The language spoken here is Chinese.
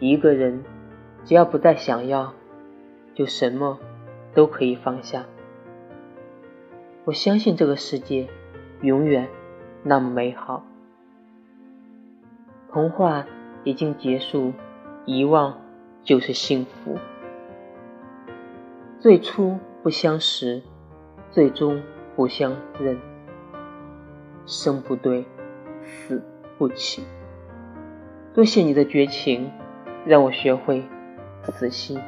一个人只要不再想要，就什么都可以放下。我相信这个世界永远那么美好。童话已经结束，遗忘就是幸福。最初不相识，最终不相认。生不对，死不起。多谢你的绝情，让我学会死心。